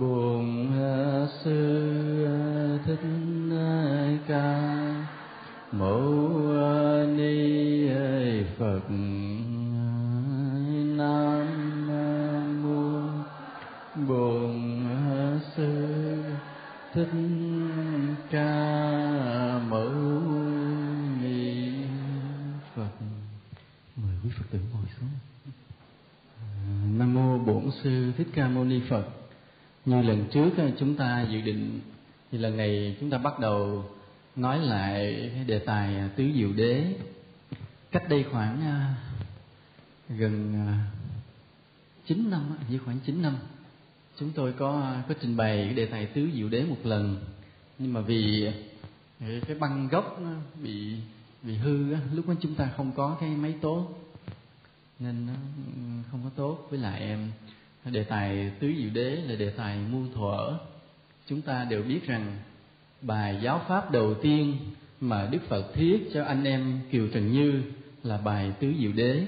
buồn xưa. Chúng ta dự định thì lần này chúng ta bắt đầu nói lại cái đề tài à, tứ diệu đế. Cách đây khoảng à, gần à, chín năm như khoảng chín năm chúng tôi có có trình bày cái đề tài tứ diệu đế một lần. Nhưng mà vì cái băng gốc nó bị bị hư á, lúc đó chúng ta không có cái máy tốt nên nó không có tốt. Với lại em đề tài tứ diệu đế là đề tài muôn thuở. Chúng ta đều biết rằng bài giáo pháp đầu tiên mà đức phật thiết cho anh em kiều trần như là bài tứ diệu đế.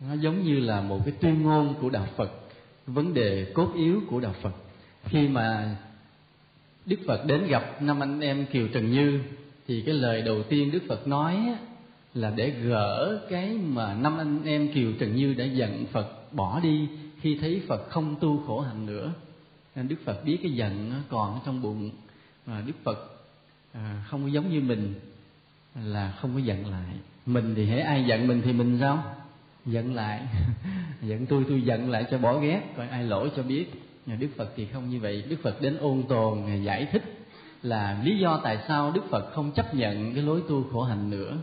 Nó giống như là một cái tuyên ngôn của đạo phật, vấn đề cốt yếu của đạo phật. Khi mà đức phật đến gặp năm anh em kiều trần như, thì cái lời đầu tiên đức phật nói là để gỡ cái mà năm anh em kiều trần như đã giận phật bỏ đi khi thấy phật không tu khổ hạnh nữa, nên đức phật biết cái giận còn trong bụng. Mà đức phật à, không có giống như mình, là không có giận lại. Mình thì hễ ai giận mình thì mình sao? Giận lại. Giận tôi tôi giận lại cho bỏ ghét, coi ai lỗi cho biết. Nhà đức phật thì không như vậy. Đức phật đến ôn tồn giải thích là lý do tại sao đức phật không chấp nhận cái lối tu khổ hạnh nữa.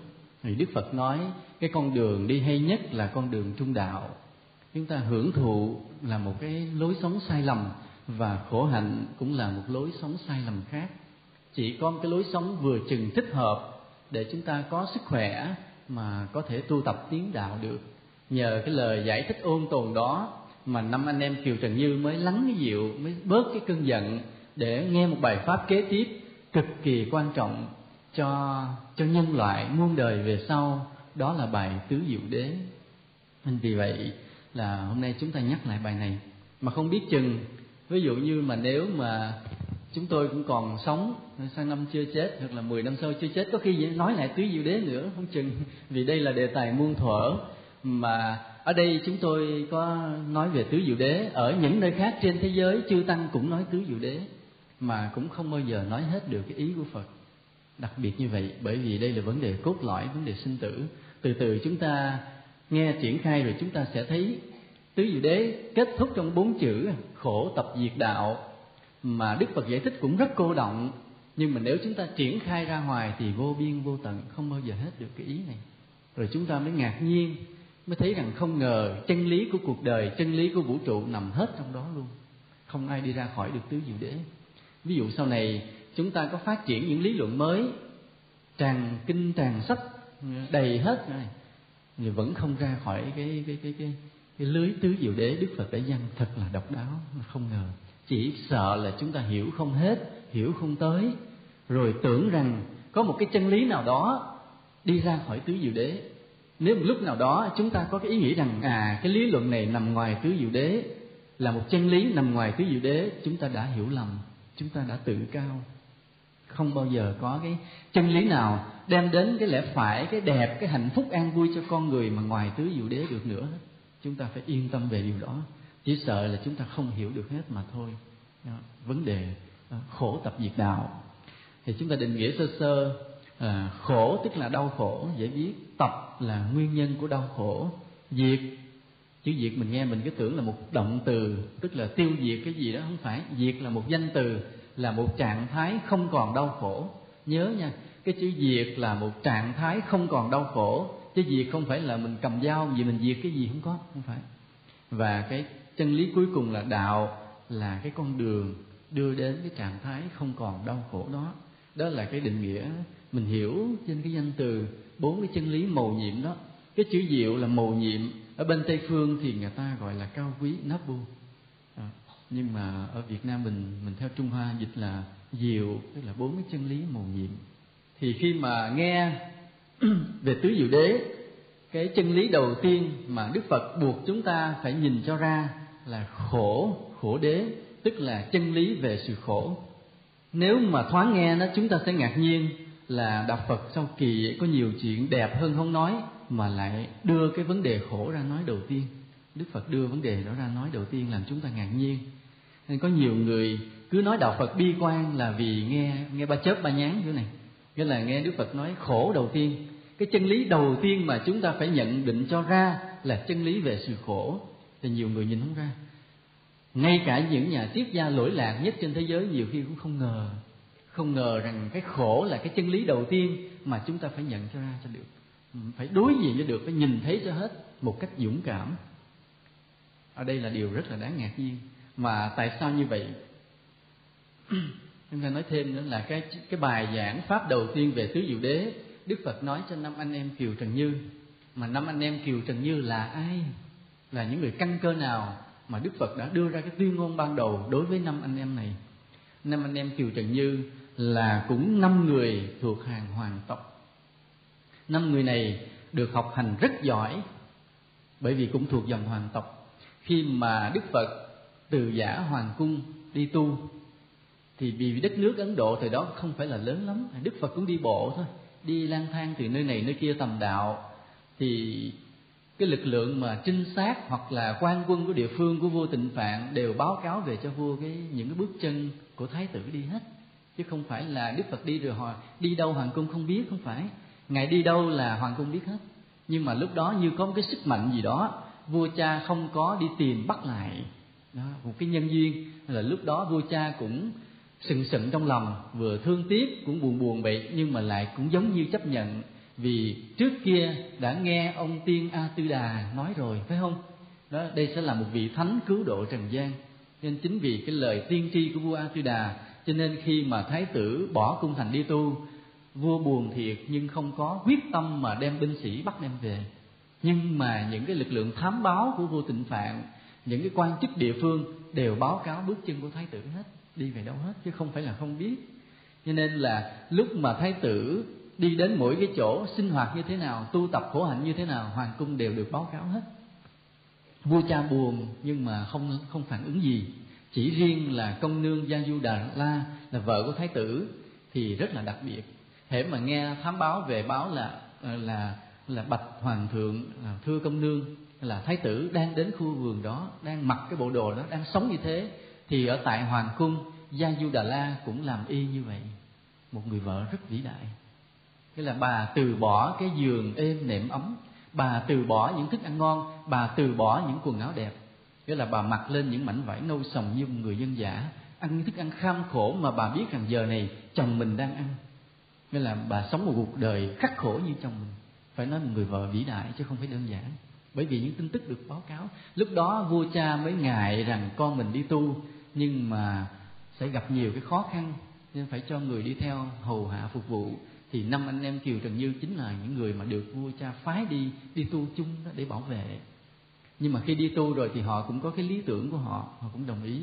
Thì đức phật nói, cái con đường đi hay nhất là con đường trung đạo chúng ta hưởng thụ là một cái lối sống sai lầm và khổ hạnh cũng là một lối sống sai lầm khác. Chỉ có một cái lối sống vừa chừng thích hợp để chúng ta có sức khỏe mà có thể tu tập tiến đạo được. Nhờ cái lời giải thích ôn tồn đó mà năm anh em kiều trần như mới lắng cái dịu, mới bớt cái cơn giận để nghe một bài pháp kế tiếp cực kỳ quan trọng cho cho nhân loại muôn đời về sau. Đó là bài tứ diệu đế. Nên vì vậy là hôm nay chúng ta nhắc lại bài này. Mà không biết chừng, ví dụ như mà nếu mà chúng tôi cũng còn sống, sang năm chưa chết, hoặc là 10 năm sau chưa chết, có khi nói lại tứ diệu đế nữa, không chừng. Vì đây là đề tài muôn thuở. Mà ở đây chúng tôi có nói về tứ diệu đế. Ở những nơi khác trên thế giới, chư tăng cũng nói tứ diệu đế, mà cũng không bao giờ nói hết được cái ý của phật. Đặc biệt như vậy, bởi vì đây là vấn đề cốt lõi, vấn đề sinh tử. Từ từ chúng ta nghe triển khai rồi chúng ta sẽ thấy tứ diệu đế kết thúc trong bốn chữ khổ tập diệt đạo, mà đức phật giải thích cũng rất cô động. Nhưng mà nếu chúng ta triển khai ra ngoài thì vô biên vô tận, không bao giờ hết được cái ý này. Rồi chúng ta mới ngạc nhiên, mới thấy rằng không ngờ chân lý của cuộc đời, chân lý của vũ trụ nằm hết trong đó luôn. Không ai đi ra khỏi được tứ diệu đế. Ví dụ sau này, chúng ta có phát triển những lý luận mới tràn kinh tràn sách, đầy hết này thì vẫn không ra khỏi cái cái cái cái cái lưới tứ diệu đế đức phật đã dăng thật là độc đáo không ngờ. Chỉ sợ là chúng ta hiểu không hết, hiểu không tới, rồi tưởng rằng có một cái chân lý nào đó đi ra khỏi tứ diệu đế. Nếu một lúc nào đó chúng ta có cái ý nghĩ rằng à cái lý luận này nằm ngoài tứ diệu đế, là một chân lý nằm ngoài tứ diệu đế, chúng ta đã hiểu lầm, chúng ta đã tự cao. Không bao giờ có cái chân lý nào đem đến cái lẽ phải cái đẹp cái hạnh phúc an vui cho con người mà ngoài tứ diệu đế được nữa. Chúng ta phải yên tâm về điều đó. Chỉ sợ là chúng ta không hiểu được hết mà thôi. Đó. vấn đề đó, khổ tập diệt đạo. Thì chúng ta định nghĩa sơ sơ à, khổ tức là đau khổ dễ biết. Tập là nguyên nhân của đau khổ. Diệt chữ diệt mình nghe mình cứ tưởng là một động từ tức là tiêu diệt cái gì đó không phải. Diệt là một danh từ là một trạng thái không còn đau khổ. Nhớ nha cái chữ diệt là một trạng thái không còn đau khổ. Chứ diệt không phải là mình cầm dao vì mình diệt cái gì không có không phải. Và cái chân lý cuối cùng là đạo là cái con đường đưa đến cái trạng thái không còn đau khổ đó. Đó là cái định nghĩa mình hiểu trên cái danh từ bốn cái chân lý mầu nhiệm đó. Cái chữ diệu là mầu nhiệm. Ở bên tây phương thì người ta gọi là cao quý nabu à, nhưng mà ở việt nam mình mình theo trung hoa dịch là diệu tức là bốn cái chân lý mầu nhiệm thì khi mà nghe về tứ diệu đế, cái chân lý đầu tiên mà đức phật buộc chúng ta phải nhìn cho ra là khổ khổ đế, tức là chân lý về sự khổ. Nếu mà thoáng nghe nó, chúng ta sẽ ngạc nhiên là đạo phật sau kỳ có nhiều chuyện đẹp hơn không nói, mà lại đưa cái vấn đề khổ ra nói đầu tiên. Đức phật đưa vấn đề đó ra nói đầu tiên làm chúng ta ngạc nhiên. Nên có nhiều người cứ nói đạo phật bi quan là vì nghe nghe ba chớp ba nhán chỗ này nghĩa là nghe đức phật nói khổ đầu tiên. Cái chân lý đầu tiên mà chúng ta phải nhận định cho ra là chân lý về sự khổ. Thì nhiều người nhìn không ra. Ngay cả những nhà triết gia lỗi lạc nhất trên thế giới nhiều khi cũng không ngờ không ngờ rằng cái khổ là cái chân lý đầu tiên mà chúng ta phải nhận cho ra cho được. Ừ, phải đối diện cho được, phải nhìn thấy cho hết một cách dũng cảm. Ở đây là điều rất là đáng ngạc nhiên. Mà tại sao như vậy? chúng ta nói thêm nữa là cái cái bài giảng pháp đầu tiên về tứ diệu đế, đức phật nói cho năm anh em kiều trần như. Mà năm anh em kiều trần như là ai? Là những người căn cơ nào mà đức phật đã đưa ra cái tuyên ngôn ban đầu đối với năm anh em này? Năm anh em kiều trần như là cũng năm người thuộc hàng hoàng tộc. Năm người này được học hành rất giỏi, bởi vì cũng thuộc dòng hoàng tộc. Khi mà đức phật từ giả hoàng cung đi tu thì vì đất nước ấn độ thời đó không phải là lớn lắm, đức phật cũng đi bộ thôi. Đi lang thang từ nơi này nơi kia tầm đạo. Thì cái lực lượng mà trinh sát hoặc là quan quân của địa phương của vua tịnh phạn đều báo cáo về cho vua cái những cái bước chân của thái tử đi hết. Chứ không phải là đức phật đi rồi họ đi đâu hoàng cung không biết, không phải. Ngài đi đâu là hoàng cung biết hết. Nhưng mà lúc đó như có một cái sức mạnh gì đó, vua cha không có đi tìm bắt lại. Đó, một cái nhân duyên. Là lúc đó vua cha cũng sừng sững trong lòng, vừa thương tiếc cũng buồn buồn bị nhưng mà lại cũng giống như chấp nhận. Vì trước kia đã nghe ông tiên a tư đà nói rồi, phải không? Đó, đây sẽ là một vị thánh cứu độ trần gian. Nên chính vì cái lời tiên tri của vua a tư đà cho nên khi mà thái tử bỏ cung thành đi tu, vua buồn thiệt nhưng không có quyết tâm mà đem binh sĩ bắt đem về. Nhưng mà những cái lực lượng thám báo của vua tịnh phạn, những cái quan chức địa phương đều báo cáo bước chân của thái tử hết đi về đâu hết, chứ không phải là không biết. Cho nên là lúc mà thái tử đi đến mỗi cái chỗ sinh hoạt như thế nào, tu tập khổ hạnh như thế nào, hoàng cung đều được báo cáo hết. Vua cha buồn, nhưng mà không không phản ứng gì. Chỉ riêng là công nương gia du đà la là vợ của thái tử thì rất là đặc biệt. Hễ mà nghe thám báo về báo là là là bạch hoàng thượng à, thưa công nương, là thái tử đang đến khu vườn đó, đang mặc cái bộ đồ đó, đang sống như thế thì ở tại hoàng cung, gia du đà la cũng làm y như vậy. Một người vợ rất vĩ đại. Nghĩa là bà từ bỏ cái giường êm nệm ấm. Bà từ bỏ những thức ăn ngon, bà từ bỏ những quần áo đẹp. Nghĩa là bà mặc lên những mảnh vải nâu sòng như một người dân giả, ăn những thức ăn kham khổ mà bà biết rằng giờ này chồng mình đang ăn. Nghĩa là bà sống một cuộc đời khắc khổ như chồng mình. Phải nói một người vợ vĩ đại chứ không phải đơn giản. Bởi vì những tin tức được báo cáo, lúc đó vua cha mới ngại rằng con mình đi tu nhưng mà sẽ gặp nhiều cái khó khăn, nên phải cho người đi theo hầu hạ phục vụ. Thì năm anh em kiều trần như chính là những người mà được vua cha phái đi đi tu chung đó để bảo vệ. Nhưng mà khi đi tu rồi thì họ cũng có cái lý tưởng của họ họ cũng đồng ý.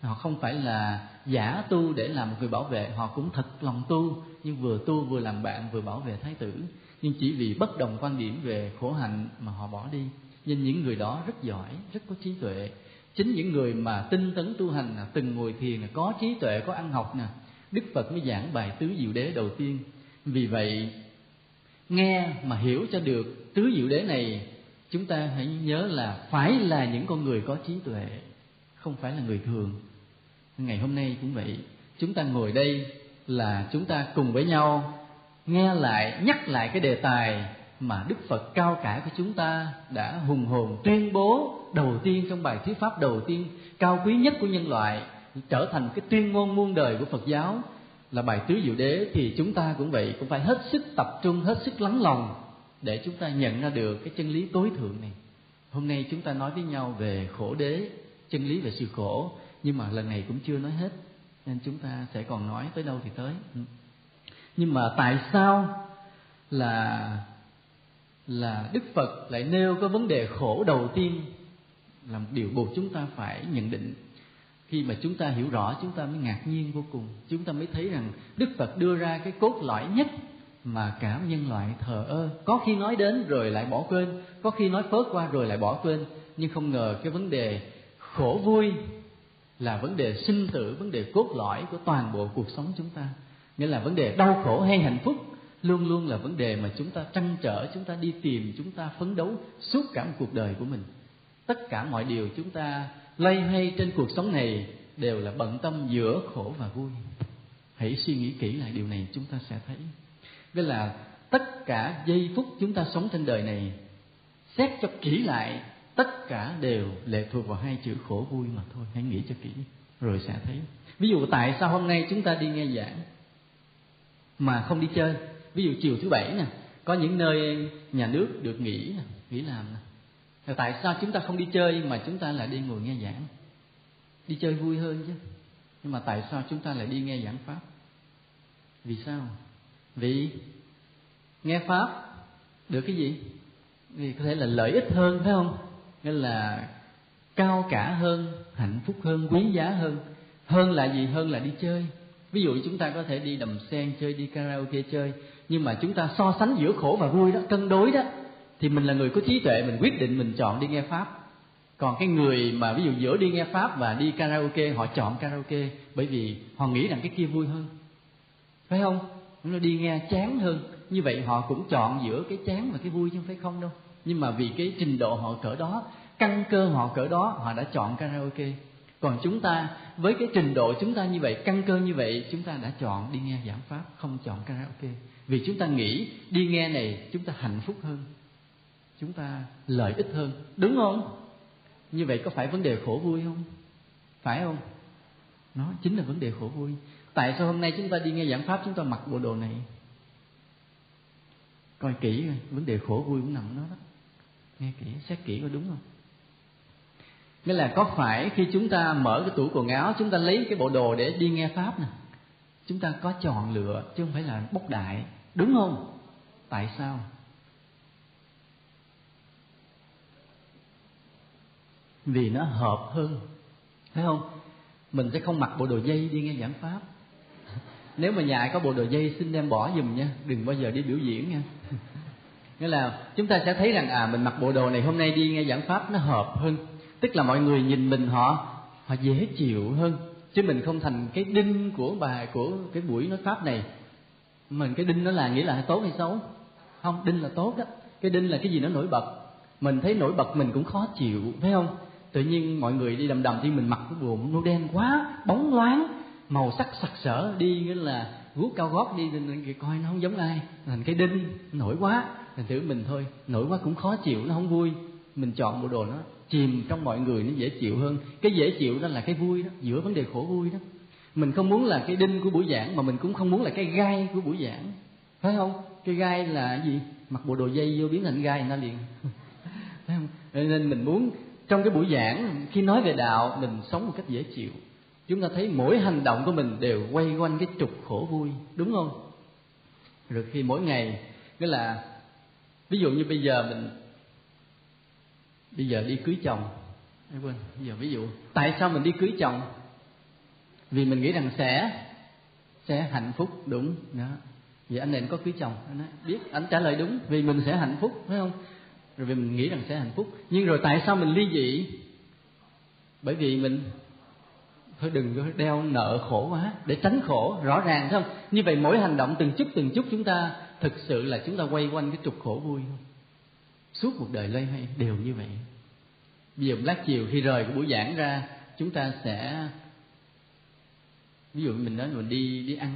Họ không phải là giả tu để làm một người bảo vệ, họ cũng thật lòng tu nhưng vừa tu vừa làm bạn, vừa bảo vệ thái tử. Nhưng chỉ vì bất đồng quan điểm về khổ hạnh mà họ bỏ đi. Nhưng những người đó rất giỏi, rất có trí tuệ chính những người mà tinh tấn tu hành từng ngồi thiền có trí tuệ, có ăn học nè, đức phật mới giảng bài tứ diệu đế đầu tiên. Vì vậy, nghe mà hiểu cho được tứ diệu đế này, chúng ta hãy nhớ là phải là những con người có trí tuệ, không phải là người thường. Ngày hôm nay cũng vậy, chúng ta ngồi đây là chúng ta cùng với nhau, nghe lại, nhắc lại cái đề tài mà Đức Phật cao cả của chúng ta đã hùng hồn tuyên bố đầu tiên trong bài thuyết pháp đầu tiên, cao quý nhất của nhân loại, trở thành cái tuyên ngôn muôn đời của Phật giáo là bài tứ diệu đế, thì chúng ta cũng vậy, cũng phải hết sức tập trung, hết sức lắng lòng để chúng ta nhận ra được cái chân lý tối thượng này. Hôm nay chúng ta nói với nhau về khổ đế, chân lý về sự khổ, nhưng mà lần này cũng chưa nói hết, nên chúng ta sẽ còn nói tới đâu thì tới. Ừ. Nhưng mà tại sao là là đức phật lại nêu cái vấn đề khổ đầu tiên là một điều buộc chúng ta phải nhận định. Khi mà chúng ta hiểu rõ, chúng ta mới ngạc nhiên vô cùng. Chúng ta mới thấy rằng đức phật đưa ra cái cốt lõi nhất mà cả nhân loại thờ ơ. Có khi nói đến rồi lại bỏ quên, có khi nói phớt qua rồi lại bỏ quên. Nhưng không ngờ cái vấn đề khổ vui là vấn đề sinh tử, vấn đề cốt lõi của toàn bộ cuộc sống chúng ta. Nghĩa là vấn đề đau khổ hay hạnh phúc luôn luôn là vấn đề mà chúng ta trăn trở, chúng ta đi tìm, chúng ta phấn đấu suốt cả một cuộc đời của mình. Tất cả mọi điều chúng ta lay hay trên cuộc sống này đều là bận tâm, giữa khổ và vui. Hãy suy nghĩ kỹ lại điều này, chúng ta sẽ thấy. Nghĩa là tất cả giây phút chúng ta sống trên đời này, xét cho kỹ lại, tất cả đều lệ thuộc vào hai chữ khổ vui mà thôi. Hãy nghĩ cho kỹ, rồi sẽ thấy. Ví dụ tại sao hôm nay chúng ta đi nghe giảng mà không đi chơi? Ví dụ chiều thứ bảy nè, có những nơi nhà nước được nghỉ nè, nghỉ làm nè. Tại sao chúng ta không đi chơi mà chúng ta lại đi ngồi nghe giảng? Đi chơi vui hơn chứ. Nhưng mà tại sao chúng ta lại đi nghe giảng pháp? Vì sao? Vì nghe pháp được cái gì? Vì có thể là lợi ích hơn, phải không? Nghĩa là cao cả hơn, hạnh phúc hơn, quý giá hơn. Hơn là gì? Hơn là đi chơi. Ví dụ chúng ta có thể đi đầm sen chơi, đi karaoke chơi nhưng mà chúng ta so sánh giữa khổ và vui đó, cân đối đó, thì mình là người có trí tuệ, mình quyết định mình chọn đi nghe pháp. Còn cái người mà ví dụ giữa đi nghe pháp và đi karaoke, họ chọn karaoke bởi vì họ nghĩ rằng cái kia vui hơn. Phải không? Nó đi nghe chán hơn. Như vậy họ cũng chọn giữa cái chán và cái vui chứ không phải không đâu. Nhưng mà vì cái trình độ họ cỡ đó, căn cơ họ cỡ đó, họ đã chọn karaoke. Còn chúng ta, với cái trình độ chúng ta như vậy, căn cơ như vậy, chúng ta đã chọn đi nghe giảng pháp, không chọn karaoke vì chúng ta nghĩ đi nghe này chúng ta hạnh phúc hơn, chúng ta lợi ích hơn. Đúng không? Như vậy có phải vấn đề khổ vui không? Phải không? Nó chính là vấn đề khổ vui. Tại sao hôm nay chúng ta đi nghe giảng pháp chúng ta mặc bộ đồ này? Coi kỹ rồi vấn đề khổ vui cũng nằm đó đó. Nghe kỹ, xét kỹ có đúng không? Nghĩa là có phải khi chúng ta mở cái tủ quần áo, chúng ta lấy cái bộ đồ để đi nghe pháp nè? Chúng ta có chọn lựa chứ không phải là bốc đại. Đúng không? Tại sao? Vì nó hợp hơn. Thấy không? Mình sẽ không mặc bộ đồ dây đi nghe giảng pháp. Nếu mà nhà có bộ đồ dây, xin đem bỏ giùm nha. Đừng bao giờ đi biểu diễn nha. Nghĩa là chúng ta sẽ thấy rằng à mình mặc bộ đồ này hôm nay đi nghe giảng pháp nó hợp hơn. Tức là mọi người nhìn mình họ họ dễ chịu hơn chứ mình không thành cái đinh của bài của cái buổi nói pháp này. Mình cái đinh nó là nghĩa là tốt hay xấu? Không, đinh là tốt đó. Cái đinh là cái gì nó nổi bật. Mình thấy nổi bật mình cũng khó chịu, phải không? Tự nhiên mọi người đi đầm đầm thì mình mặc cái bộ nó đen quá, bóng loáng, màu sắc sặc sỡ, đi nghĩa là guốc cao gót đi, thì coi nó không giống ai. Thành cái đinh, nổi quá. Thành thử mình thôi, nổi quá cũng khó chịu, nó không vui. Mình chọn bộ đồ nó chìm trong mọi người nó dễ chịu hơn. Cái dễ chịu đó là cái vui đó, giữa vấn đề khổ vui đó. Mình không muốn là cái đinh của buổi giảng mà mình cũng không muốn là cái gai của buổi giảng. Phải không? Cái gai là gì? Mặc bộ đồ dây vô biến thành gai nó liền. Phải không? Nên mình muốn trong cái buổi giảng, khi nói về đạo, mình sống một cách dễ chịu. Chúng ta thấy mỗi hành động của mình đều quay quanh cái trục khổ vui, đúng không? Rồi khi mỗi ngày, nghĩa là ví dụ như bây giờ mình bây giờ đi cưới chồng. Ê, quên bây giờ ví dụ. Tại sao mình đi cưới chồng? Vì mình nghĩ rằng sẽ sẽ hạnh phúc đúng. Đó. Vậy anh này có cưới chồng? Anh nói biết anh trả lời đúng. Vì mình sẽ hạnh phúc phải không? Rồi vì mình nghĩ rằng sẽ hạnh phúc. Nhưng rồi tại sao mình ly dị? Bởi vì mình thôi đừng có đeo nợ khổ quá để tránh khổ rõ ràng phải không? Như vậy mỗi hành động từng chút từng chút chúng ta thực sự là chúng ta quay quanh cái trục khổ vui không suốt cuộc đời lây hay đều như vậy. Bây giờ lát chiều khi rời của buổi giảng ra, chúng ta sẽ, ví dụ mình nói mình đi đi ăn,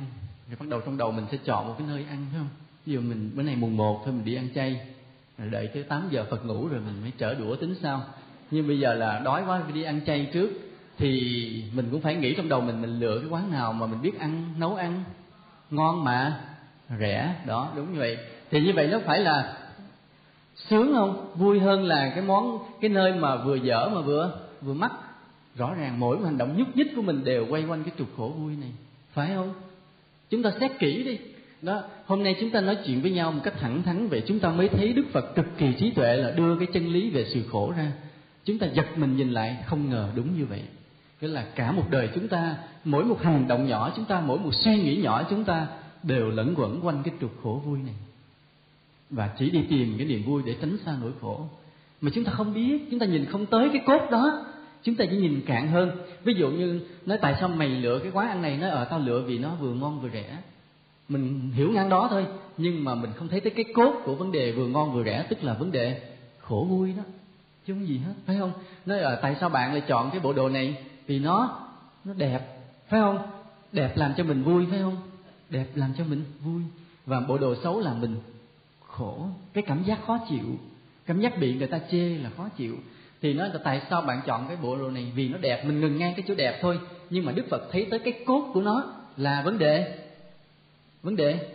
rồi bắt đầu trong đầu mình sẽ chọn một cái nơi ăn, phải không? Ví dụ mình, bữa nay mùng một thôi mình đi ăn chay, rồi đợi tới 8 giờ Phật ngủ rồi mình mới trở đũa tính sau. Nhưng bây giờ là đói quá phải đi ăn chay trước, thì mình cũng phải nghĩ trong đầu mình mình lựa cái quán nào mà mình biết ăn, nấu ăn, ngon mà, rẻ, đó, đúng như vậy. Thì như vậy nó phải là sướng không? Vui hơn là cái món, cái nơi mà vừa dở mà vừa vừa mắc. Rõ ràng mỗi một hành động nhúc nhích của mình đều quay quanh cái trục khổ vui này. Phải không? Chúng ta xét kỹ đi. Đó, hôm nay chúng ta nói chuyện với nhau một cách thẳng thắn vậy chúng ta mới thấy đức phật cực kỳ trí tuệ là đưa cái chân lý về sự khổ ra. Chúng ta giật mình nhìn lại, không ngờ đúng như vậy. Nghĩa là cả một đời chúng ta, mỗi một hành động nhỏ chúng ta, mỗi một suy nghĩ nhỏ chúng ta đều lẫn quẩn quanh cái trục khổ vui này và chỉ đi tìm cái niềm vui để tránh xa nỗi khổ. Mà chúng ta không biết, chúng ta nhìn không tới cái cốt đó, chúng ta chỉ nhìn cạn hơn. Ví dụ như nói tại sao mày lựa cái quán ăn này, nói ở tao lựa vì nó vừa ngon vừa rẻ. Mình hiểu ngang đó thôi, nhưng mà mình không thấy tới cái cốt của vấn đề vừa ngon vừa rẻ, tức là vấn đề khổ vui đó. Chứ không gì hết, phải không? Nói là tại sao bạn lại chọn cái bộ đồ này? Vì nó nó đẹp, phải không? Đẹp làm cho mình vui, phải không? Đẹp làm cho mình vui. Và bộ đồ xấu làm mình khổ, cái cảm giác khó chịu, cảm giác bị người ta chê là khó chịu. Thì nói là tại sao bạn chọn cái bộ đồ này? Vì nó đẹp, mình ngừng ngang cái chỗ đẹp thôi. Nhưng mà đức phật thấy tới cái cốt của nó là vấn đề. Vấn đề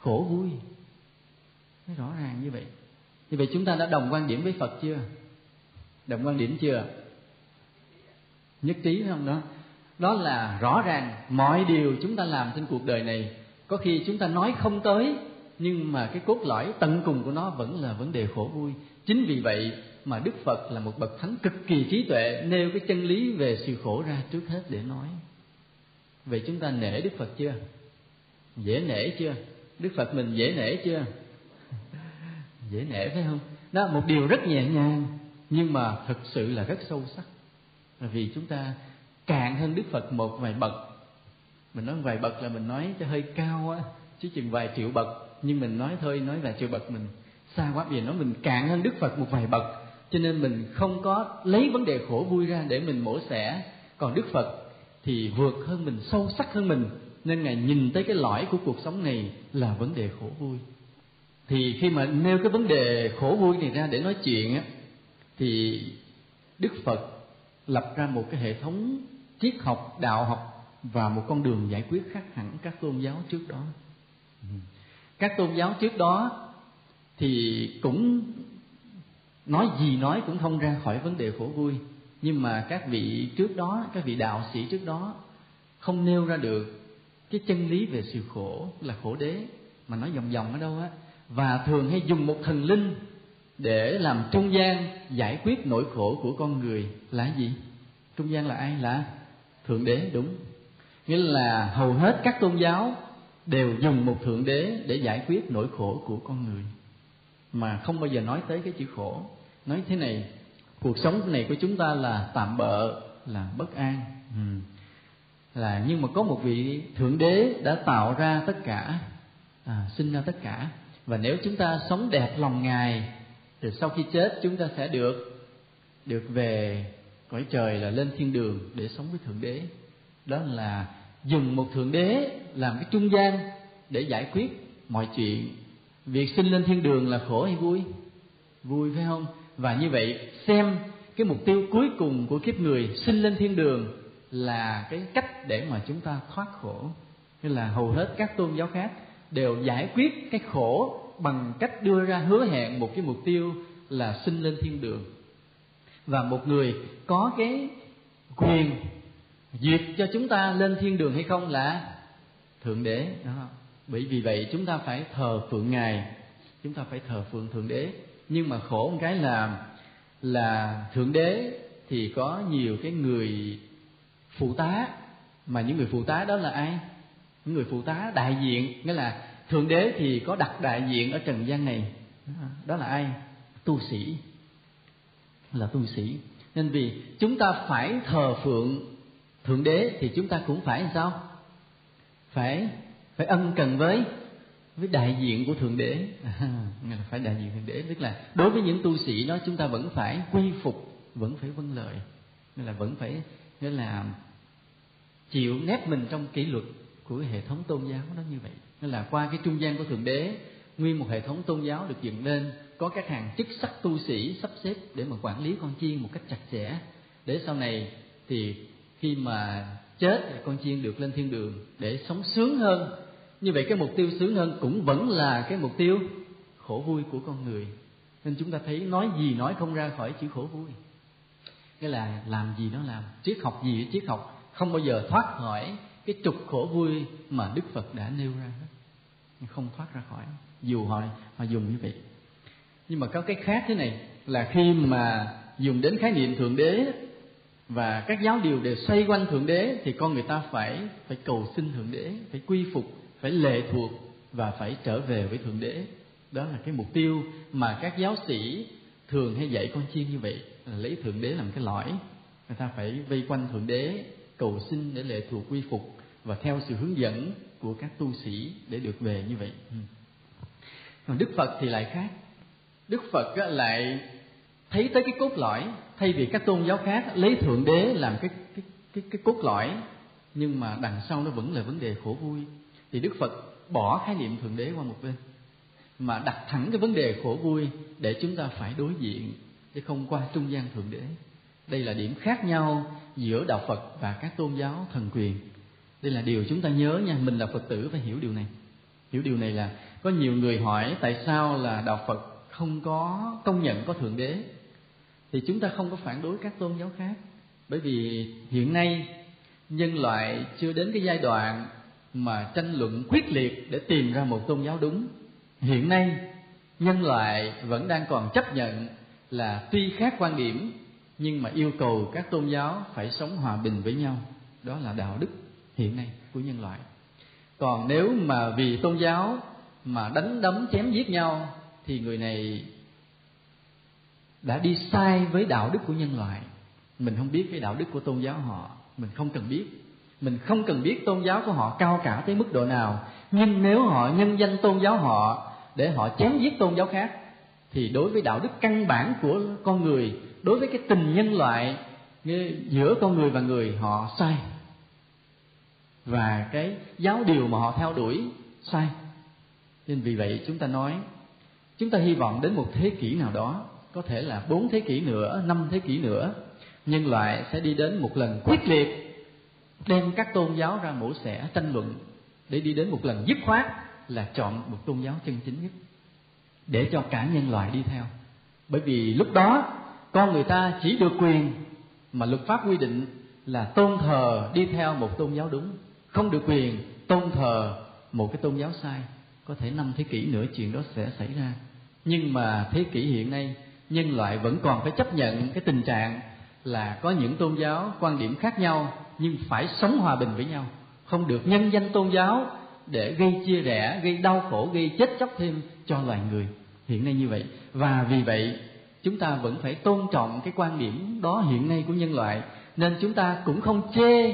khổ vui. Nó rõ ràng như vậy. Như vậy chúng ta đã đồng quan điểm với phật chưa? Đồng quan điểm chưa? Nhất trí không? Đó. Đó là rõ ràng mọi điều chúng ta làm trên cuộc đời này, có khi chúng ta nói không tới nhưng mà cái cốt lõi tận cùng của nó vẫn là vấn đề khổ vui. Chính vì vậy mà đức phật là một bậc thánh cực kỳ trí tuệ, nêu cái chân lý về sự khổ ra trước hết để nói. Vậy chúng ta nể đức phật chưa? Dễ nể chưa? Đức phật mình dễ nể chưa? Dễ nể phải không? Đó, một điều rất nhẹ nhàng, nhưng mà thực sự là rất sâu sắc. Là vì chúng ta cạn hơn đức phật một vài bậc. Mình nói vài bậc là mình nói cho hơi cao á, chứ chừng vài triệu bậc nhưng mình nói thôi, nói là chưa bậc mình xa quá, vì nói mình cạn hơn đức phật một vài bậc. Cho nên mình không có lấy vấn đề khổ vui ra để mình mổ xẻ. Còn đức phật thì vượt hơn mình, sâu sắc hơn mình. Nên ngài nhìn tới cái lõi của cuộc sống này là vấn đề khổ vui. Thì khi mà nêu cái vấn đề khổ vui này ra để nói chuyện á, thì đức phật lập ra một cái hệ thống triết học, đạo học và một con đường giải quyết khác hẳn các tôn giáo trước đó. Ừ các tôn giáo trước đó thì cũng nói gì nói cũng không ra khỏi vấn đề khổ vui. Nhưng mà các vị trước đó, các vị đạo sĩ trước đó không nêu ra được cái chân lý về sự khổ, là khổ đế, mà nói vòng vòng ở đâu á. Và thường hay dùng một thần linh để làm trung gian giải quyết nỗi khổ của con người là gì? Trung gian là ai? Là thượng đế, đúng. Nghĩa là hầu hết các tôn giáo đều dùng một thượng đế để giải quyết nỗi khổ của con người. Mà không bao giờ nói tới cái chữ khổ. Nói thế này cuộc sống này của chúng ta là tạm bợ là bất an. Ừ. là nhưng mà có một vị thượng đế đã tạo ra tất cả à, sinh ra tất cả. Và nếu chúng ta sống đẹp lòng ngài thì sau khi chết chúng ta sẽ được được về cõi trời là lên thiên đường để sống với thượng đế. Đó là dùng một thượng đế làm cái trung gian để giải quyết mọi chuyện. Việc sinh lên thiên đường là khổ hay vui? Vui phải không? Và như vậy, xem cái mục tiêu cuối cùng của kiếp người sinh lên thiên đường là cái cách để mà chúng ta thoát khổ. Như là hầu hết các tôn giáo khác đều giải quyết cái khổ bằng cách đưa ra hứa hẹn một cái mục tiêu là sinh lên thiên đường. Và một người có cái quyền duyệt cho chúng ta lên thiên đường hay không là thượng đế, đó. Bởi vì vậy chúng ta phải thờ phượng ngài, chúng ta phải thờ phượng thượng đế. Nhưng mà khổ một cái là là thượng đế thì có nhiều cái người phụ tá, mà những người phụ tá đó là ai? Những người phụ tá đại diện, nghĩa là thượng đế thì có đặt đại diện ở trần gian này, đó. Là ai? Tu sĩ. Là tu sĩ. Nên vì chúng ta phải thờ phượng thượng đế thì chúng ta cũng phải làm sao? Phải phải ân cần với với đại diện của thượng đế. À, phải đại diện thượng đế tức là đối với những tu sĩ đó chúng ta vẫn phải quy phục vẫn phải vâng lời. Nghĩa là vẫn phải nghĩa là chịu nép mình trong kỷ luật của hệ thống tôn giáo đó như vậy. Nên là qua cái trung gian của thượng đế nguyên một hệ thống tôn giáo được dựng lên có các hàng chức sắc tu sĩ sắp xếp để mà quản lý con chiên một cách chặt chẽ. Để sau này thì khi mà chết thì con chiên được lên thiên đường để sống sướng hơn. Như vậy cái mục tiêu sướng hơn cũng vẫn là cái mục tiêu khổ vui của con người. Nên chúng ta thấy nói gì nói không ra khỏi chữ khổ vui. Cái là làm gì nó làm, triết học gì triết học, không bao giờ thoát khỏi cái trục khổ vui mà đức phật đã nêu ra hết không thoát ra khỏi, dù họ họ dùng như vậy. Nhưng mà có cái khác thế này là khi mà dùng đến khái niệm thượng đế và các giáo điều đều xoay quanh thượng đế thì con người ta phải phải cầu xin thượng đế, phải quy phục, phải lệ thuộc và phải trở về với thượng đế. Đó là cái mục tiêu mà các giáo sĩ thường hay dạy con chiên như vậy, là lấy thượng đế làm cái lõi. Người ta phải vây quanh thượng đế, cầu xin để lệ thuộc, quy phục và theo sự hướng dẫn của các tu sĩ để được về như vậy. Ừ. Còn đức phật thì lại khác. Đức phật lại thấy tới cái cốt lõi thay vì các tôn giáo khác lấy thượng đế làm cái cái cái, cái cốt lõi nhưng mà đằng sau nó vẫn là vấn đề khổ vui thì đức phật bỏ khái niệm thượng đế qua một bên mà đặt thẳng cái vấn đề khổ vui để chúng ta phải đối diện chứ không qua trung gian thượng đế. Đây là điểm khác nhau giữa đạo phật và các tôn giáo thần quyền. Đây là điều chúng ta nhớ nha mình là phật tử phải hiểu điều này. Hiểu điều này là có nhiều người hỏi tại sao là đạo phật không có công nhận có thượng đế? Thì chúng ta không có phản đối các tôn giáo khác. Bởi vì hiện nay, nhân loại chưa đến cái giai đoạn mà tranh luận quyết liệt để tìm ra một tôn giáo đúng. Hiện nay, nhân loại vẫn đang còn chấp nhận là tuy khác quan điểm, nhưng mà yêu cầu các tôn giáo phải sống hòa bình với nhau. Đó là đạo đức hiện nay của nhân loại. Còn nếu mà vì tôn giáo mà đánh đấm chém giết nhau, thì người này đã đi sai với đạo đức của nhân loại. Mình không biết cái đạo đức của tôn giáo họ. Mình không cần biết. Mình không cần biết tôn giáo của họ cao cả tới mức độ nào. Nhưng nếu họ nhân danh tôn giáo họ để họ chém giết tôn giáo khác, thì đối với đạo đức căn bản của con người, đối với cái tình nhân loại giữa con người và người, họ sai. Và cái giáo điều mà họ theo đuổi, sai. Nên vì vậy chúng ta nói, chúng ta hy vọng đến một thế kỷ nào đó có thể là bốn thế kỷ nữa, năm thế kỷ nữa, nhân loại sẽ đi đến một lần quyết liệt, đem các tôn giáo ra mổ xẻ, tranh luận, để đi đến một lần dứt khoát là chọn một tôn giáo chân chính nhất, để cho cả nhân loại đi theo. Bởi vì lúc đó, con người ta chỉ được quyền mà luật pháp quy định là tôn thờ đi theo một tôn giáo đúng, không được quyền tôn thờ một cái tôn giáo sai. Có thể năm thế kỷ nữa chuyện đó sẽ xảy ra. Nhưng mà thế kỷ hiện nay nhân loại vẫn còn phải chấp nhận cái tình trạng là có những tôn giáo quan điểm khác nhau nhưng phải sống hòa bình với nhau. Không được nhân danh tôn giáo để gây chia rẽ, gây đau khổ, gây chết chóc thêm cho loài người. Hiện nay như vậy. Và vì vậy, chúng ta vẫn phải tôn trọng cái quan điểm đó hiện nay của nhân loại. Nên chúng ta cũng không chê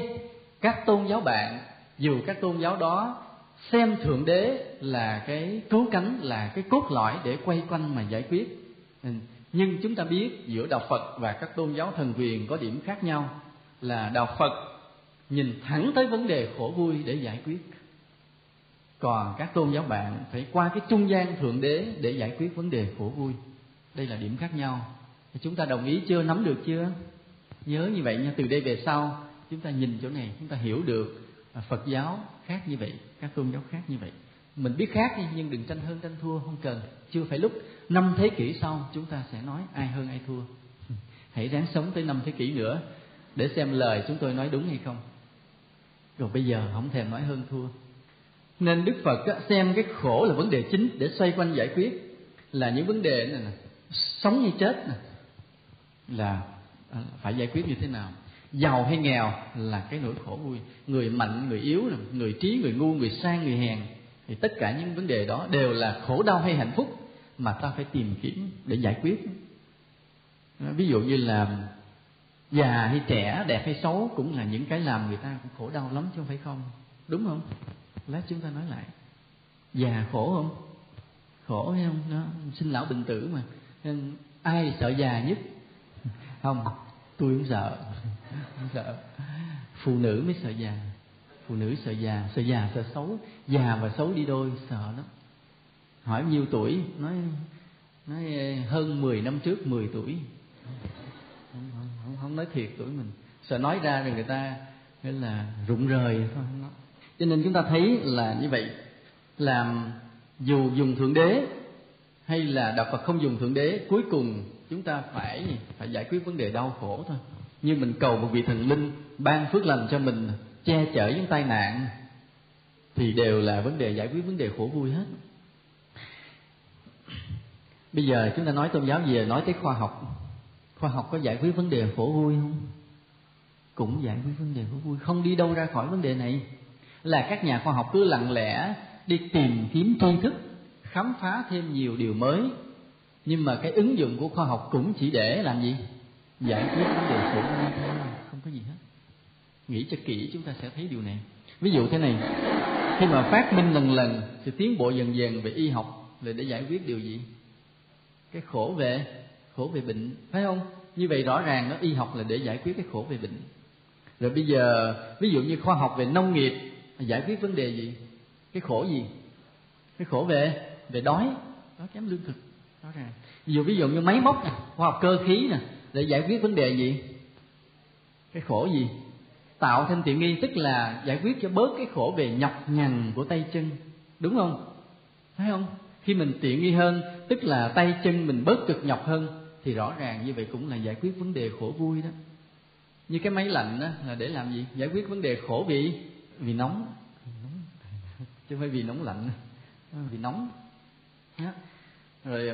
các tôn giáo bạn, dù các tôn giáo đó xem thượng đế là cái cứu cánh, là cái cốt lõi để quay quanh mà giải quyết. Ừ nhưng chúng ta biết giữa đạo phật và các tôn giáo thần quyền có điểm khác nhau là đạo phật nhìn thẳng tới vấn đề khổ vui để giải quyết. Còn các tôn giáo bạn phải qua cái trung gian thượng đế để giải quyết vấn đề khổ vui. Đây là điểm khác nhau. Chúng ta đồng ý chưa? Nắm được chưa? Nhớ như vậy nha. Từ đây về sau, chúng ta nhìn chỗ này, chúng ta hiểu được phật giáo khác như vậy, các tôn giáo khác như vậy mình biết khác đi, nhưng đừng tranh hơn tranh thua, không cần. Chưa phải lúc năm thế kỷ sau, chúng ta sẽ nói ai hơn ai thua. Hãy ráng sống tới năm thế kỷ nữa để xem lời chúng tôi nói đúng hay không. Rồi bây giờ không thèm nói hơn thua. Nên đức phật xem cái khổ là vấn đề chính để xoay quanh giải quyết. Là những vấn đề này nè, sống hay chết nè, là à, phải giải quyết như thế nào. Giàu hay nghèo là cái nỗi khổ vui. Người mạnh, người yếu người trí, người ngu, người sang, người hèn thì tất cả những vấn đề đó đều là khổ đau hay hạnh phúc mà ta phải tìm kiếm để giải quyết. Ví dụ như là già hay trẻ, đẹp hay xấu cũng là những cái làm người ta cũng khổ đau lắm chứ không phải không. Đúng không? Lát chúng ta nói lại. Già khổ không? Khổ hay không? Đó, sinh lão bệnh tử mà. Nên ai sợ già nhất? Không, tôi cũng sợ. Không sợ. Phụ nữ mới sợ già. Phụ nữ sợ già sợ già sợ xấu già và xấu đi đôi sợ lắm. Hỏi nhiêu tuổi? Nói nói ờ, hơn 10 năm trước 10 tuổi. Không, không, không, không nói thiệt tuổi mình. Sợ nói ra rồi người ta nghĩa là rụng rời. Thôi cho nên chúng ta thấy là như vậy. Làm dù dùng thượng đế hay là đạo Phật không dùng thượng đế cuối cùng chúng ta phải phải giải quyết vấn đề đau khổ thôi. Như mình cầu một vị thần linh ban phước lành cho mình che chở những tai nạn thì đều là vấn đề giải quyết vấn đề khổ vui hết. Bây giờ chúng ta nói tôn giáo về nói tới khoa học. Khoa học có giải quyết vấn đề khổ vui không? Cũng giải quyết vấn đề khổ vui. Không đi đâu ra khỏi vấn đề này. Là các nhà khoa học cứ lặng lẽ đi tìm kiếm tri thức, khám phá thêm nhiều điều mới. Nhưng mà cái ứng dụng của khoa học cũng chỉ để làm gì? Giải quyết vấn đề khổ vui thôi, không có gì hết. Nghĩ cho kỹ chúng ta sẽ thấy điều này. Ví dụ thế này khi mà phát minh lần lần sự tiến bộ dần dần về y học là để giải quyết điều gì? Cái khổ về khổ về bệnh, phải không? Như vậy rõ ràng nó y học là để giải quyết cái khổ về bệnh. Rồi bây giờ, ví dụ như khoa học về nông nghiệp, giải quyết vấn đề gì? Cái khổ gì? Cái khổ về về đói. Đói kém lương thực, rõ ràng. Ví dụ ví dụ như máy móc nè, khoa học cơ khí nè, để giải quyết vấn đề gì? Cái khổ gì? Tạo thêm tiện nghi tức là giải quyết cho bớt cái khổ về nhọc nhằn của tay chân. Đúng không? Phải không? Khi mình tiện nghi hơn tức là tay chân mình bớt cực nhọc hơn thì rõ ràng như vậy cũng là giải quyết vấn đề khổ vui đó. Như cái máy lạnh đó là để làm gì? Giải quyết vấn đề khổ vì vì nóng. Chứ không phải vì nóng lạnh vì nóng. Rồi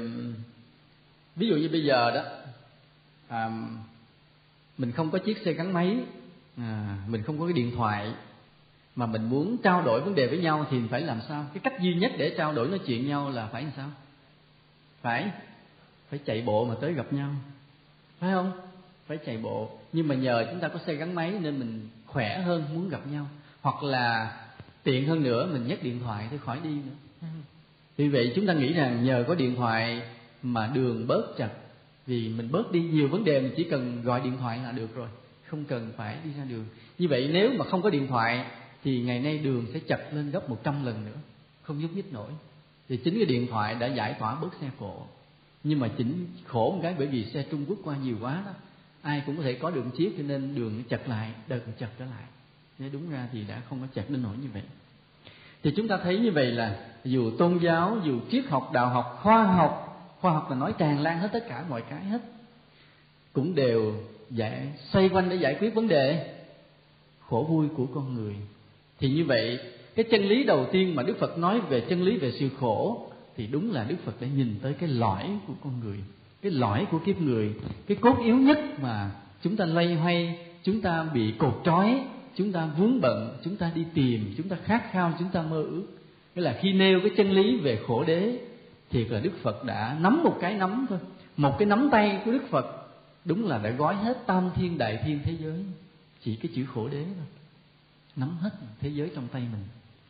ví dụ như bây giờ đó à, mình không có chiếc xe gắn máy à, mình không có cái điện thoại mà mình muốn trao đổi vấn đề với nhau thì phải làm sao? Cái cách duy nhất để trao đổi nói chuyện nhau là phải làm sao? Phải phải chạy bộ mà tới gặp nhau. Phải không? Phải chạy bộ. Nhưng mà nhờ chúng ta có xe gắn máy nên mình khỏe hơn muốn gặp nhau. Hoặc là tiện hơn nữa mình nhấc điện thoại thì khỏi đi nữa. Vì vậy chúng ta nghĩ rằng nhờ có điện thoại mà đường bớt chặt vì mình bớt đi nhiều vấn đề mình chỉ cần gọi điện thoại là được rồi không cần phải đi ra đường. Như vậy nếu mà không có điện thoại, thì ngày nay đường sẽ chật lên gấp một trăm lần nữa, không nhúc nhích nổi. Thì chính cái điện thoại đã giải tỏa bớt xe cộ. Nhưng mà chính khổ một cái, bởi vì xe Trung Quốc qua nhiều quá đó, ai cũng có thể có đường chiếc cho nên đường nó lại, đợt chật trở lại. Nếu đúng ra thì đã không có chật đến nổi như vậy. Thì chúng ta thấy như vậy là dù tôn giáo, dù triết học, đạo học, khoa học khoa học là nói tràn lan hết tất cả mọi cái hết, cũng đều giải xoay quanh để giải quyết vấn đề. Khổ vui của con người. Thì như vậy, cái chân lý đầu tiên mà đức phật nói về chân lý về sự khổ, thì đúng là đức phật đã nhìn tới cái lõi của con người, cái lõi của kiếp người, cái cốt yếu nhất mà chúng ta lây hoay, chúng ta bị cột trói, chúng ta vướng bận, chúng ta đi tìm, chúng ta khát khao, chúng ta mơ ước. Nghĩa là khi nêu cái chân lý về khổ đế, thì là đức phật đã nắm một cái nắm thôi. Một cái nắm tay của đức phật đúng là đã gói hết tam thiên đại thiên thế giới. Chỉ cái chữ khổ đế thôi. Nắm hết thế giới trong tay mình.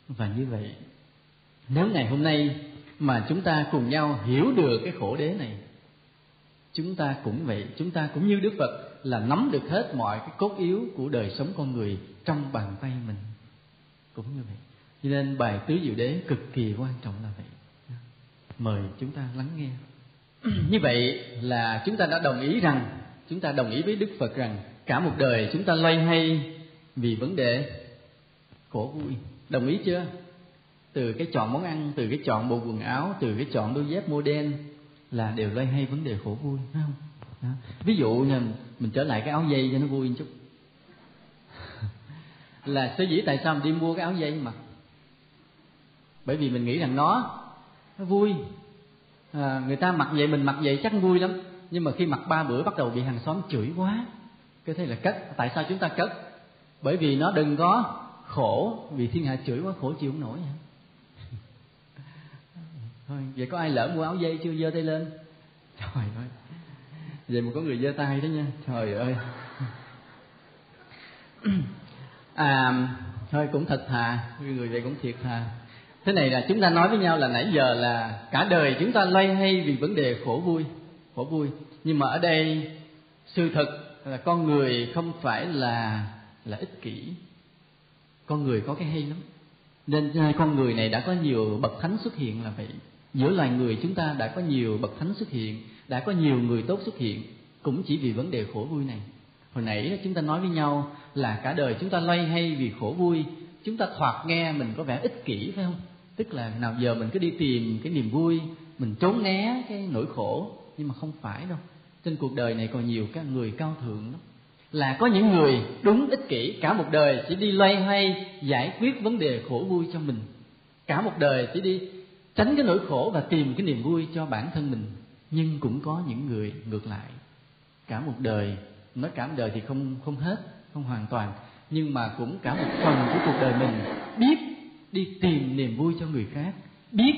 Và như vậy, nếu ngày hôm nay mà chúng ta cùng nhau hiểu được cái khổ đế này, chúng ta cũng vậy, chúng ta cũng như đức phật là nắm được hết mọi cái cốt yếu của đời sống con người trong bàn tay mình. Cũng như vậy. Cho nên bài tứ diệu đế cực kỳ quan trọng là vậy. Mời chúng ta lắng nghe như vậy là chúng ta đã đồng ý rằng, chúng ta đồng ý với đức phật rằng cả một đời chúng ta loay hay vì vấn đề khổ vui. Đồng ý chưa? Từ cái chọn món ăn, từ cái chọn bộ quần áo, từ cái chọn đôi dép mua đen là đều loay hay vấn đề khổ vui, phải không? Đó. ví dụ như mình trở lại cái áo dây cho nó vui một chút. Là sở dĩ tại sao mình đi mua cái áo dây mà? Bởi vì mình nghĩ rằng nó nó vui à, người ta mặc vậy mình mặc vậy chắc vui lắm. Nhưng mà khi mặc ba bữa bắt đầu bị hàng xóm chửi quá. Cái thế là cất. Tại sao chúng ta cất? Bởi vì nó đừng có khổ. Vì thiên hạ chửi quá khổ chịu không nổi hả? Thôi vậy có ai lỡ mua áo dây chưa? Giơ tay lên. Trời ơi. Vậy mà có người giơ tay đó nha. Trời ơi. À thôi cũng thật thà. Người vậy cũng thiệt thà thế này là chúng ta nói với nhau là nãy giờ là cả đời chúng ta loay hay vì vấn đề khổ vui khổ vui. Nhưng mà ở đây, sự thật là con người không phải là là ích kỷ. Con người có cái hay lắm. Nên hai con người này đã có nhiều bậc thánh xuất hiện là vậy. Giữa loài người chúng ta đã có nhiều bậc thánh xuất hiện, đã có nhiều người tốt xuất hiện, cũng chỉ vì vấn đề khổ vui này. Hồi nãy chúng ta nói với nhau là cả đời chúng ta loay hay vì khổ vui. Chúng ta thoạt nghe mình có vẻ ích kỷ, phải không? Tức là nào giờ mình cứ đi tìm cái niềm vui, mình trốn né cái nỗi khổ, nhưng mà không phải đâu. Trên cuộc đời này còn nhiều các người cao thượng lắm. Là có những người đúng ích kỷ, cả một đời chỉ đi loay hoay giải quyết vấn đề khổ vui cho mình. Cả một đời chỉ đi tránh cái nỗi khổ và tìm cái niềm vui cho bản thân mình. Nhưng cũng có những người ngược lại. Cả một đời, nói cả một đời thì không không hết, không hoàn toàn. Nhưng mà cũng cả một phần của cuộc đời mình biết đi tìm niềm vui cho người khác. Biết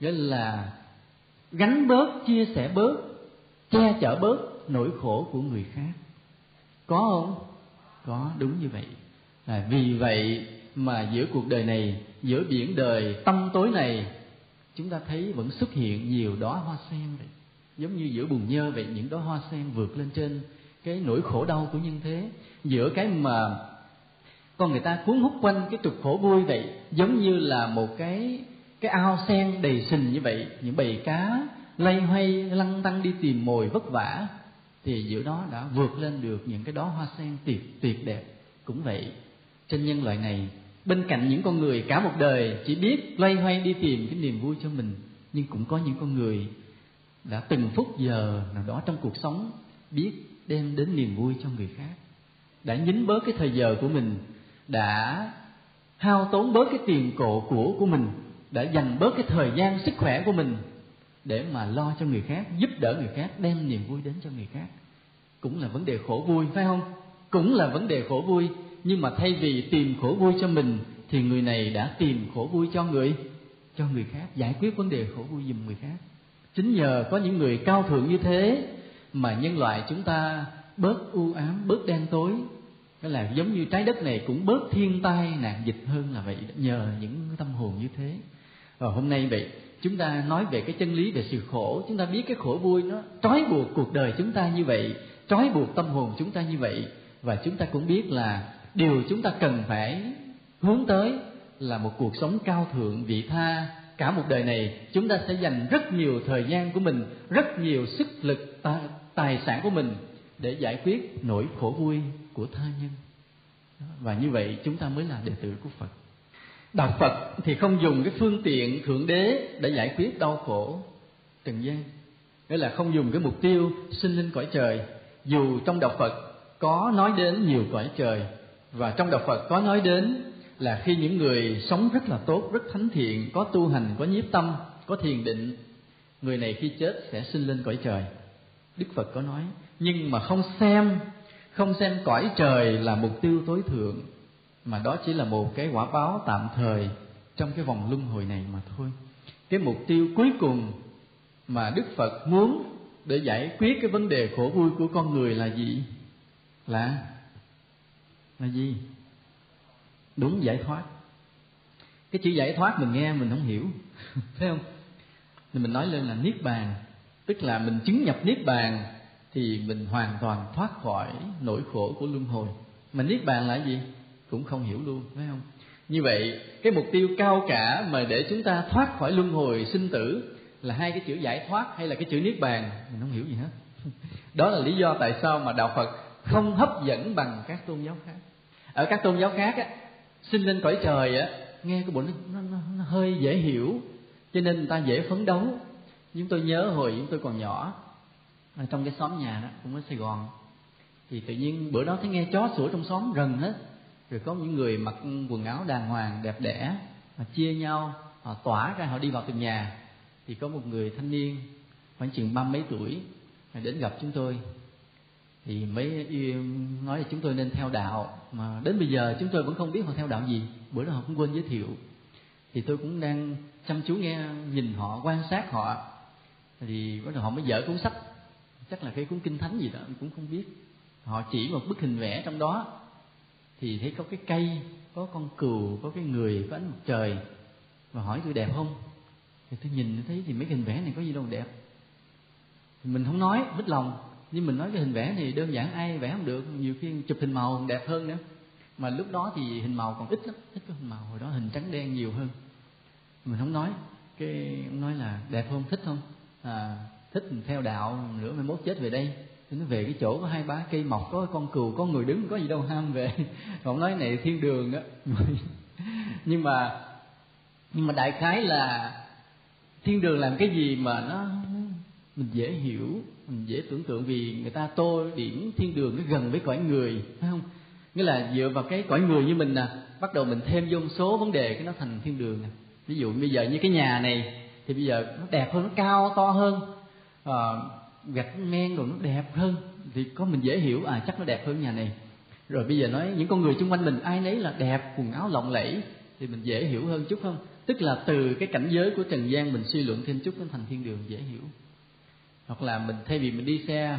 nghĩa là gánh bớt chia sẻ bớt che chở bớt nỗi khổ của người khác. Có không? Có đúng như vậy. À, vì vậy mà giữa cuộc đời này giữa biển đời tâm tối này chúng ta thấy vẫn xuất hiện nhiều đóa hoa sen vậy. Giống như giữa bùn nhơ vậy những đóa hoa sen vượt lên trên cái nỗi khổ đau của nhân thế. Giữa cái mà con người ta cuốn hút quanh cái trục khổ vui vậy, giống như là một cái cái ao sen đầy sình như vậy. Những bầy cá lây hoay lăn tăng đi tìm mồi vất vả, thì giữa đó đã vượt lên được những cái đó hoa sen tuyệt tuyệt đẹp. Cũng vậy, trên nhân loại này, bên cạnh những con người cả một đời chỉ biết loay hoay đi tìm cái niềm vui cho mình, nhưng cũng có những con người đã từng phút giờ nào đó trong cuộc sống biết đem đến niềm vui cho người khác. Đã nhín bớt cái thời giờ của mình đã hao tốn bớt cái tiền cổ của của mình, đã dành bớt cái thời gian sức khỏe của mình để mà lo cho người khác, giúp đỡ người khác, đem niềm vui đến cho người khác. Cũng là vấn đề khổ vui, phải không? Cũng là vấn đề khổ vui, nhưng mà thay vì tìm khổ vui cho mình, thì người này đã tìm khổ vui cho người cho người khác, giải quyết vấn đề khổ vui giùm người khác. Chính nhờ có những người cao thượng như thế mà nhân loại chúng ta bớt u ám, bớt đen tối cái là giống như trái đất này cũng bớt thiên tai nạn dịch hơn là vậy nhờ những tâm hồn như thế. Và hôm nay vậy, chúng ta nói về cái chân lý về sự khổ. Chúng ta biết cái khổ vui nó trói buộc cuộc đời chúng ta như vậy, trói buộc tâm hồn chúng ta như vậy. Và chúng ta cũng biết là điều chúng ta cần phải hướng tới là một cuộc sống cao thượng, vị tha. Cả một đời này, chúng ta sẽ dành rất nhiều thời gian của mình, rất nhiều sức lực tài sản của mình để giải quyết nỗi khổ vui của tha nhân. Và như vậy chúng ta mới là đệ tử của phật. Đạo phật thì không dùng cái phương tiện thượng đế để giải quyết đau khổ trần gian nghĩa là không dùng cái mục tiêu sinh linh cõi trời. Dù trong đạo phật có nói đến nhiều cõi trời, và trong đạo phật có nói đến là khi những người sống rất là tốt, rất thánh thiện, có tu hành, có nhiếp tâm, có thiền định, người này khi chết sẽ sinh lên cõi trời. Đức phật có nói nhưng mà không xem không xem cõi trời là mục tiêu tối thượng, mà đó chỉ là một cái quả báo tạm thời trong cái vòng luân hồi này mà thôi. Cái mục tiêu cuối cùng mà đức phật muốn để giải quyết cái vấn đề khổ vui của con người là gì? Là là gì? Đúng giải thoát. Cái chữ giải thoát mình nghe mình không hiểu, thấy không? Thì mình nói lên là niết bàn, tức là mình chứng nhập niết bàn thì mình hoàn toàn thoát khỏi nỗi khổ của luân hồi. Mà niết bàn là gì? Cũng không hiểu luôn phải không? Như vậy cái mục tiêu cao cả mà để chúng ta thoát khỏi luân hồi sinh tử là hai cái chữ giải thoát hay là cái chữ niết bàn? Mình không hiểu gì hết. Đó là lý do tại sao mà đạo phật không hấp dẫn bằng các tôn giáo khác. Ở các tôn giáo khác á sinh lên cõi trời á nghe cái bộ nó, nó, nó, nó hơi dễ hiểu cho nên người ta dễ phấn đấu. Nhưng tôi nhớ hồi chúng tôi còn nhỏ ở trong cái xóm nhà đó, cũng ở sài gòn. Thì tự nhiên bữa đó thấy nghe chó sủa trong xóm rần hết. Rồi có những người mặc quần áo đàng hoàng, đẹp đẽ mà chia nhau, họ tỏa ra, họ đi vào từng nhà. Thì có một người thanh niên, khoảng chừng ba mấy tuổi, đến gặp chúng tôi. Thì mới nói là chúng tôi nên theo đạo, mà đến bây giờ chúng tôi vẫn không biết họ theo đạo gì. Bữa đó họ cũng quên giới thiệu. Thì tôi cũng đang chăm chú nghe, nhìn họ, quan sát họ. Thì bắt đầu họ mới dở cuốn sách chắc là cái cuốn kinh thánh gì đó cũng không biết. Họ chỉ một bức hình vẽ trong đó. Thì thấy có cái cây có con cừu có cái người có ánh mặt trời. Và hỏi tôi đẹp không? Thì tôi nhìn thấy thì mấy hình vẽ này có gì đâu đẹp. Thì mình không nói mất lòng. Nhưng mình nói cái hình vẽ này đơn giản ai vẽ không được. Nhiều khi chụp hình màu đẹp hơn nữa. Mà lúc đó thì hình màu còn ít lắm. Ít có hình màu. Hồi đó hình trắng đen nhiều hơn. Mình không nói. Cái ông nói là đẹp không thích không? À, thích mình theo đạo nữa mai mốt chết về đây. Thì nó về cái chỗ có hai ba cây mọc, có con cừu, có người đứng, có gì đâu, ham về. Còn nói, này, thiên đường á. Nhưng mà nhưng mà đại khái là thiên đường làm cái gì mà nó, mình dễ hiểu, mình dễ tưởng tượng vì người ta tô điểm thiên đường nó gần với cõi người, phải không? Nghĩa là dựa vào cái cõi người như mình nè, bắt đầu mình thêm vô số vấn đề cái nó thành thiên đường nè. Ví dụ bây giờ như cái nhà này, thì bây giờ nó đẹp hơn, nó cao, to hơn à, gạch men rồi nó đẹp hơn. Thì có mình dễ hiểu à chắc nó đẹp hơn nhà này. Rồi bây giờ nói những con người xung quanh mình ai nấy là đẹp quần áo lộng lẫy thì mình dễ hiểu hơn chút không? Tức là từ cái cảnh giới của trần gian mình suy luận thêm chút nó thành thiên đường dễ hiểu. Hoặc là mình thay vì mình đi xe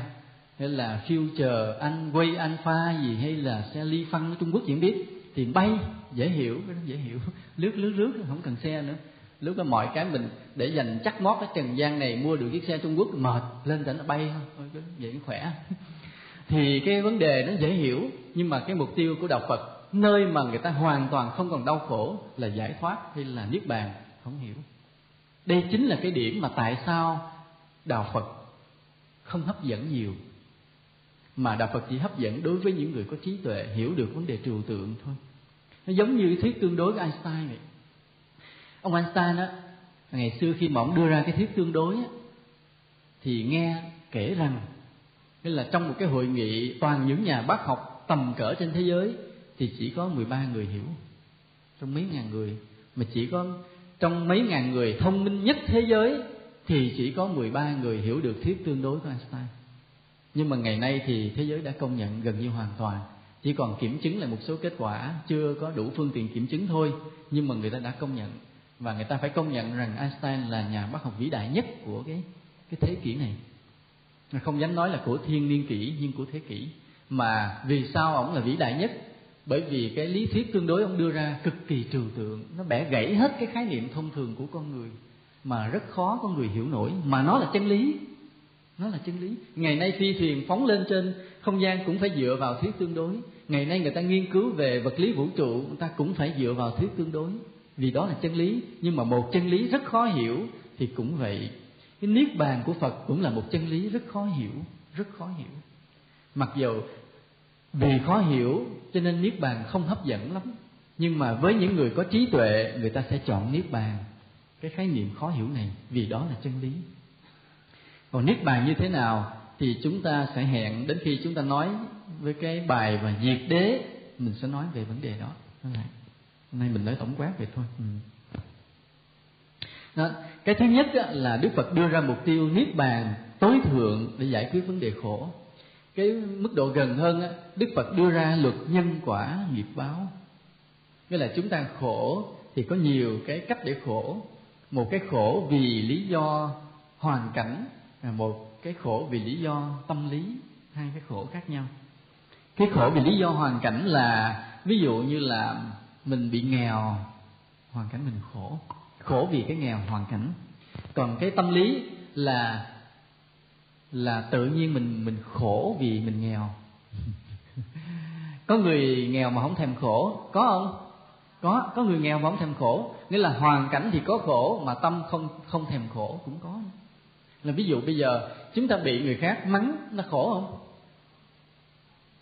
hay là future anh quay alpha gì hay là xe ly phân ở trung quốc diễn biết thì bay dễ hiểu cái đó dễ hiểu. Lướt lướt lướt không cần xe nữa lúc đó mọi cái mình để dành chắc mót cái trần gian này mua được chiếc xe trung quốc, mệt lên tỉnh nó bay thôi vậy khỏe. Thì cái vấn đề nó dễ hiểu, nhưng mà cái mục tiêu của đạo phật, nơi mà người ta hoàn toàn không còn đau khổ là giải thoát hay là niết bàn, không hiểu. Đây chính là cái điểm mà tại sao đạo phật không hấp dẫn nhiều. Mà đạo phật chỉ hấp dẫn đối với những người có trí tuệ, hiểu được vấn đề trừu tượng thôi. Nó giống như thuyết tương đối của einstein vậy ông einstein á ngày xưa khi mà ông đưa ra cái thuyết tương đối á thì nghe kể rằng nên là trong một cái hội nghị toàn những nhà bác học tầm cỡ trên thế giới thì chỉ có 13 người hiểu. Trong mấy ngàn người mà chỉ có trong mấy ngàn người thông minh nhất thế giới thì chỉ có 13 người hiểu được thuyết tương đối của Einstein. Nhưng mà ngày nay thì thế giới đã công nhận gần như hoàn toàn, chỉ còn kiểm chứng lại một số kết quả chưa có đủ phương tiện kiểm chứng thôi, nhưng mà người ta đã công nhận và người ta phải công nhận rằng Einstein là nhà bác học vĩ đại nhất của cái cái thế kỷ này. Không dám nói là của thiên niên kỷ nhưng của thế kỷ. Mà vì sao ông là vĩ đại nhất? Bởi vì cái lý thuyết tương đối ông đưa ra cực kỳ trừu tượng, nó bẻ gãy hết cái khái niệm thông thường của con người mà rất khó con người hiểu nổi mà nó là chân lý nó là chân lý ngày nay phi thuyền phóng lên trên không gian cũng phải dựa vào thuyết tương đối ngày nay người ta nghiên cứu về vật lý vũ trụ người ta cũng phải dựa vào thuyết tương đối vì đó là chân lý, nhưng mà một chân lý rất khó hiểu thì cũng vậy. Cái niết bàn của phật cũng là một chân lý rất khó hiểu, rất khó hiểu. Mặc dù vì khó hiểu cho nên niết bàn không hấp dẫn lắm, nhưng mà với những người có trí tuệ, người ta sẽ chọn niết bàn. Cái khái niệm khó hiểu này, vì đó là chân lý. Còn niết bàn như thế nào thì chúng ta sẽ hẹn đến khi chúng ta nói với cái bài và diệt đế, mình sẽ nói về vấn đề đó nay mình nói tổng quát vậy thôi ừ. đó. cái thứ nhất là đức phật đưa ra mục tiêu niết bàn tối thượng để giải quyết vấn đề khổ cái mức độ gần hơn đức phật đưa ra luật nhân quả nghiệp báo nghĩa là chúng ta khổ thì có nhiều cái cách để khổ một cái khổ vì lý do hoàn cảnh à, một cái khổ vì lý do tâm lý, hai cái khổ khác nhau cái khổ vì lý do hoàn cảnh là, ví dụ như là mình bị nghèo, hoàn cảnh mình khổ. Khổ vì cái nghèo hoàn cảnh. Còn cái tâm lý là là tự nhiên mình mình khổ vì mình nghèo. Có người nghèo mà không thèm khổ. Có không? Có có người nghèo mà không thèm khổ. Nghĩa là hoàn cảnh thì có khổ mà tâm không không thèm khổ cũng có. Là ví dụ bây giờ chúng ta bị người khác mắng nó khổ không?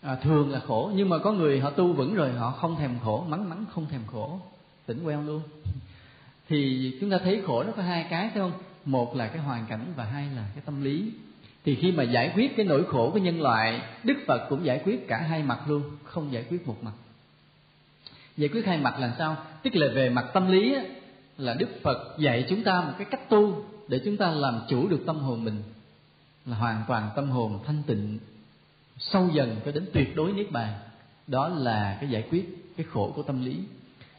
À, thường là khổ nhưng mà có người họ tu vững rồi họ không thèm khổ mắng mắng không thèm khổ tỉnh quen luôn. Thì chúng ta thấy khổ nó có hai cái phải không? Một là cái hoàn cảnh và hai là cái tâm lý. Thì khi mà giải quyết cái nỗi khổ của nhân loại đức phật cũng giải quyết cả hai mặt luôn không giải quyết một mặt. Giải quyết hai mặt là sao? Tức là về mặt tâm lý á, là đức phật dạy chúng ta một cái cách tu để chúng ta làm chủ được tâm hồn mình là hoàn toàn tâm hồn thanh tịnh sâu dần cho đến tuyệt đối niết bàn. Đó là cái giải quyết cái khổ của tâm lý.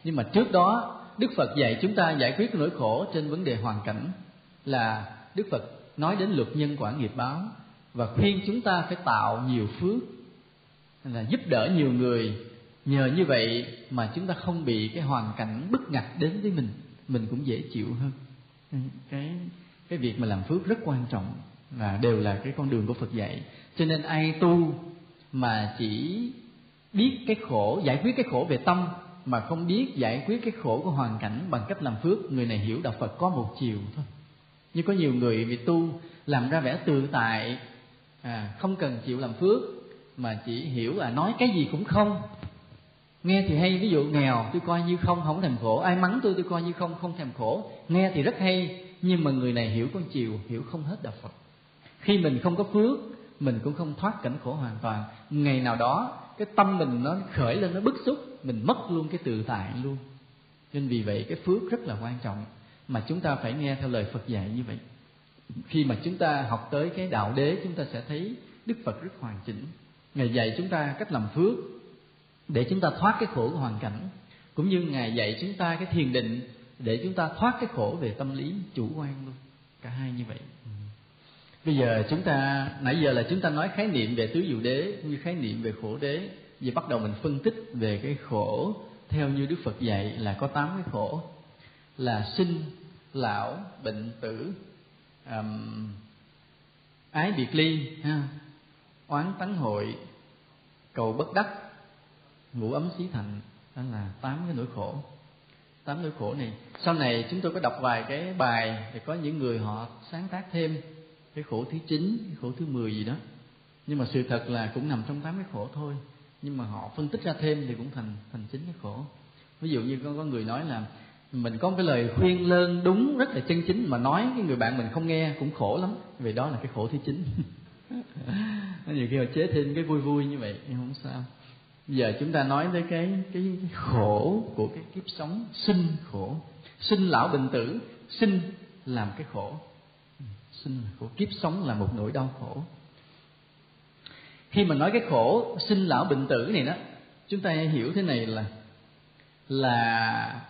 Nhưng mà trước đó, đức phật dạy chúng ta giải quyết cái nỗi khổ trên vấn đề hoàn cảnh là đức phật nói đến luật nhân quả nghiệp báo và khuyên chúng ta phải tạo nhiều phước, là giúp đỡ nhiều người. Nhờ như vậy mà chúng ta không bị cái hoàn cảnh bức ngặt đến với mình mình cũng dễ chịu hơn. Ừ, cái cái việc mà làm phước rất quan trọng và đều là cái con đường của Phật dạy cho nên ai tu mà chỉ biết cái khổ giải quyết cái khổ về tâm mà không biết giải quyết cái khổ của hoàn cảnh bằng cách làm phước người này hiểu đạo Phật có một chiều thôi. Như có nhiều người vì tu làm ra vẻ tự tại à, không cần chịu làm phước mà chỉ hiểu là nói cái gì cũng không. Nghe thì hay ví dụ nghèo tôi coi như không không thèm khổ. Ai mắng tôi tôi coi như không không thèm khổ. Nghe thì rất hay nhưng mà người này hiểu con chiều hiểu không hết đạo phật. Khi mình không có phước mình cũng không thoát cảnh khổ hoàn toàn. Ngày nào đó, cái tâm mình nó khởi lên, nó bức xúc, mình mất luôn cái tự tại luôn. Nên vì vậy, cái phước rất là quan trọng mà chúng ta phải nghe theo lời phật dạy như vậy. Khi mà chúng ta học tới cái đạo đế, chúng ta sẽ thấy đức phật rất hoàn chỉnh. Ngài dạy chúng ta cách làm phước để chúng ta thoát cái khổ của hoàn cảnh, cũng như ngài dạy chúng ta cái thiền định để chúng ta thoát cái khổ về tâm lý, chủ quan luôn. Cả hai như vậy bây giờ chúng ta nãy giờ là chúng ta nói khái niệm về tứ diệu đế như khái niệm về khổ đế. Giờ bắt đầu mình phân tích về cái khổ. Theo như đức phật dạy là có tám cái khổ. Là sinh lão bệnh tử um, ái biệt ly ha, oán tấn hội cầu bất đắc ngủ ấm xí thành. Đó là tám cái nỗi khổ. Tám nỗi khổ này. Sau này chúng tôi có đọc vài cái bài thì có những người họ sáng tác thêm cái khổ thứ chín cái khổ thứ mười gì đó. Nhưng mà sự thật là cũng nằm trong tám cái khổ thôi. Nhưng mà họ phân tích ra thêm thì cũng thành thành chín cái khổ. Ví dụ như có có người nói là mình có một cái lời khuyên lơn đúng rất là chân chính mà nói cái người bạn mình không nghe cũng khổ lắm. Vì đó là cái khổ thứ chín. Nhiều khi họ chế thêm cái vui vui như vậy nhưng không sao. Giờ chúng ta nói tới cái cái, cái khổ của cái kiếp sống sinh khổ. Sinh lão bệnh tử sinh làm cái khổ sinh là khổ kiếp sống là một nỗi đau khổ. Khi mà nói cái khổ sinh lão bệnh tử này đó, chúng ta hiểu thế này là là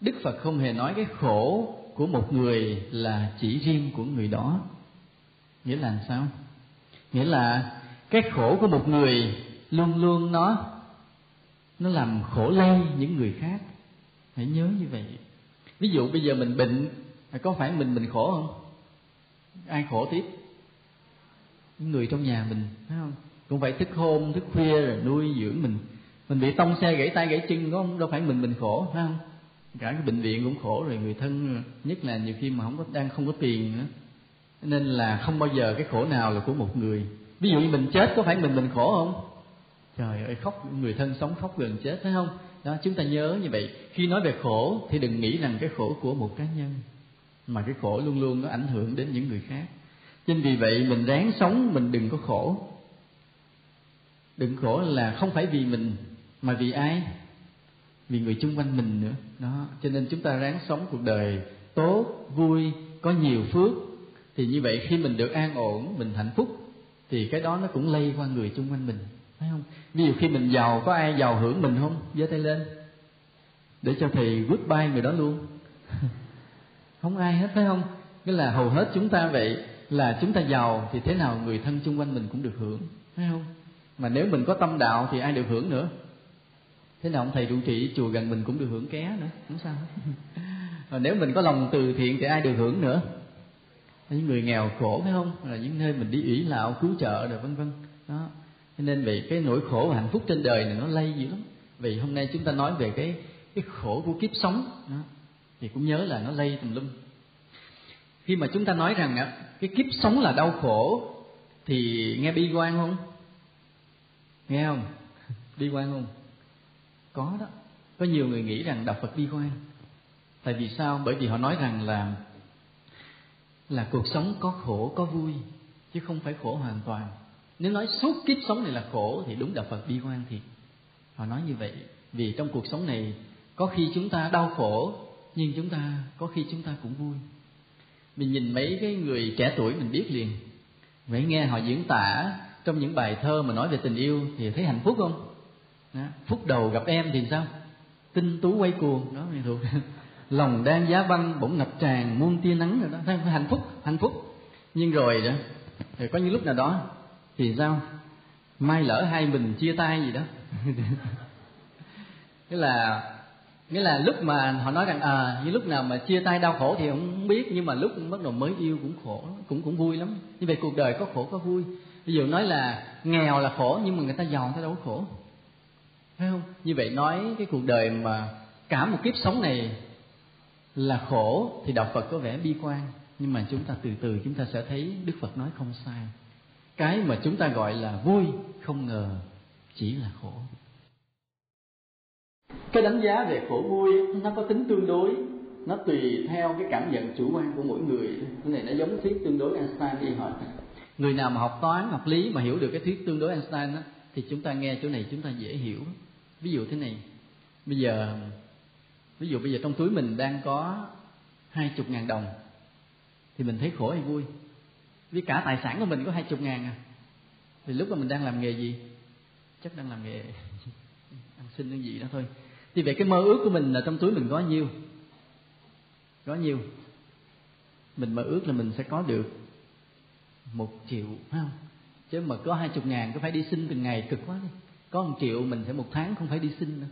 đức phật không hề nói cái khổ của một người là chỉ riêng của người đó. Nghĩa là sao? Nghĩa là cái khổ của một người luôn luôn nó nó làm khổ lây những người khác. Hãy nhớ như vậy. Ví dụ bây giờ mình bệnh, có phải mình mình khổ không? Ai khổ tiếp? Những người trong nhà mình, phải không? Cũng phải thức hôm, thức khuya rồi nuôi dưỡng mình. Mình bị tông xe gãy tay gãy chân có đâu phải mình mình khổ, phải không? Cả cái bệnh viện cũng khổ rồi, người thân, nhất là nhiều khi mà không có, đang không có tiền nữa. Nên là không bao giờ cái khổ nào là của một người. Ví dụ như mình chết, có phải mình mình khổ không? Trời ơi, khóc, người thân sống khóc gần chết, phải không? Đó, chúng ta nhớ như vậy. Khi nói về khổ, thì đừng nghĩ rằng cái khổ của một cá nhân mà cái khổ luôn luôn nó ảnh hưởng đến những người khác. Chính vì vậy mình ráng sống, mình đừng có khổ. Đừng khổ là không phải vì mình, mà vì ai? Vì người chung quanh mình nữa. Đó, cho nên chúng ta ráng sống cuộc đời tốt, vui, có nhiều phước. Thì như vậy khi mình được an ổn, mình hạnh phúc, thì cái đó nó cũng lây qua người chung quanh mình. Phải không? Ví dụ khi mình giàu, có ai giàu hưởng mình không? Giơ tay lên. Để cho thầy goodbye người đó luôn. không ai hết phải không? Nghĩa là hầu hết chúng ta vậy là chúng ta giàu thì thế nào người thân chung quanh mình cũng được hưởng phải không? Mà nếu mình có tâm đạo thì ai được hưởng nữa? Thế nào ông thầy trụ trì chùa gần mình cũng được hưởng ké nữa không sao mà nếu mình có lòng từ thiện thì ai được hưởng nữa? Những người nghèo khổ phải không? Là những nơi mình đi ủy lạo cứu trợ rồi vân vân. Đó. Cho nên vì cái nỗi khổ và hạnh phúc trên đời này nó lây dữ lắm. Vì hôm nay chúng ta nói về cái cái khổ của kiếp sống. Đó, thì cũng nhớ là nó lây tùm lum. Khi mà chúng ta nói rằng á, cái kiếp sống là đau khổ, thì nghe bi quan không? Nghe không? Bi quan không? Có đó. Có nhiều người nghĩ rằng đạo phật bi quan. Tại vì sao? Bởi vì họ nói rằng là là cuộc sống có khổ, có vui, chứ không phải khổ hoàn toàn. Nếu nói suốt kiếp sống này là khổ, thì đúng đạo phật bi quan thiệt. Họ nói như vậy vì trong cuộc sống này có khi chúng ta đau khổ nhưng chúng ta, có khi chúng ta cũng vui. Mình nhìn mấy cái người trẻ tuổi mình biết liền. Vậy nghe họ diễn tả trong những bài thơ mà nói về tình yêu thì thấy hạnh phúc không? Đó. phút đầu gặp em thì sao? Tinh tú quay cuồng. Đó thuộc. Lòng đang giá băng, bỗng ngập tràn, muôn tia nắng rồi đó. Thấy hạnh phúc hạnh phúc. Nhưng rồi đó thì có những lúc nào đó thì sao? Mai lỡ hai mình chia tay gì đó. Tức là nghĩa là lúc mà họ nói rằng à như lúc nào mà chia tay đau khổ thì không biết, nhưng mà lúc bắt đầu mới yêu cũng khổ cũng cũng vui lắm. Như vậy cuộc đời có khổ có vui. Ví dụ nói là nghèo là khổ, nhưng mà người ta giàu người ta đâu có khổ. Phải không? Như vậy nói cái cuộc đời mà cả một kiếp sống này là khổ thì đạo phật có vẻ bi quan. Nhưng mà chúng ta từ từ chúng ta sẽ thấy đức phật nói không sai. Cái mà chúng ta gọi là vui không ngờ chỉ là khổ cái đánh giá về khổ vui nó có tính tương đối. Nó tùy theo cái cảm nhận chủ quan của mỗi người. Cái này nó giống thuyết tương đối Einstein đi hỏi người nào mà học toán học lý mà hiểu được cái thuyết tương đối Einstein đó, thì chúng ta nghe chỗ này chúng ta dễ hiểu. Ví dụ thế này. Bây giờ ví dụ bây giờ trong túi mình đang có hai chục ngàn đồng thì mình thấy khổ hay vui? Vì cả tài sản của mình có hai chục ngàn à. Thì lúc mà mình đang làm nghề gì? Chắc đang làm nghề ăn xin cái gì đó thôi thì vậy cái mơ ước của mình là trong túi mình có nhiêu? Có nhiêu? Mình mơ ước là mình sẽ có được một triệu, phải không? Chứ mà có hai chục ngàn, có phải đi xin từng ngày cực quá đi. Có một triệu mình sẽ một tháng không phải đi xin nữa.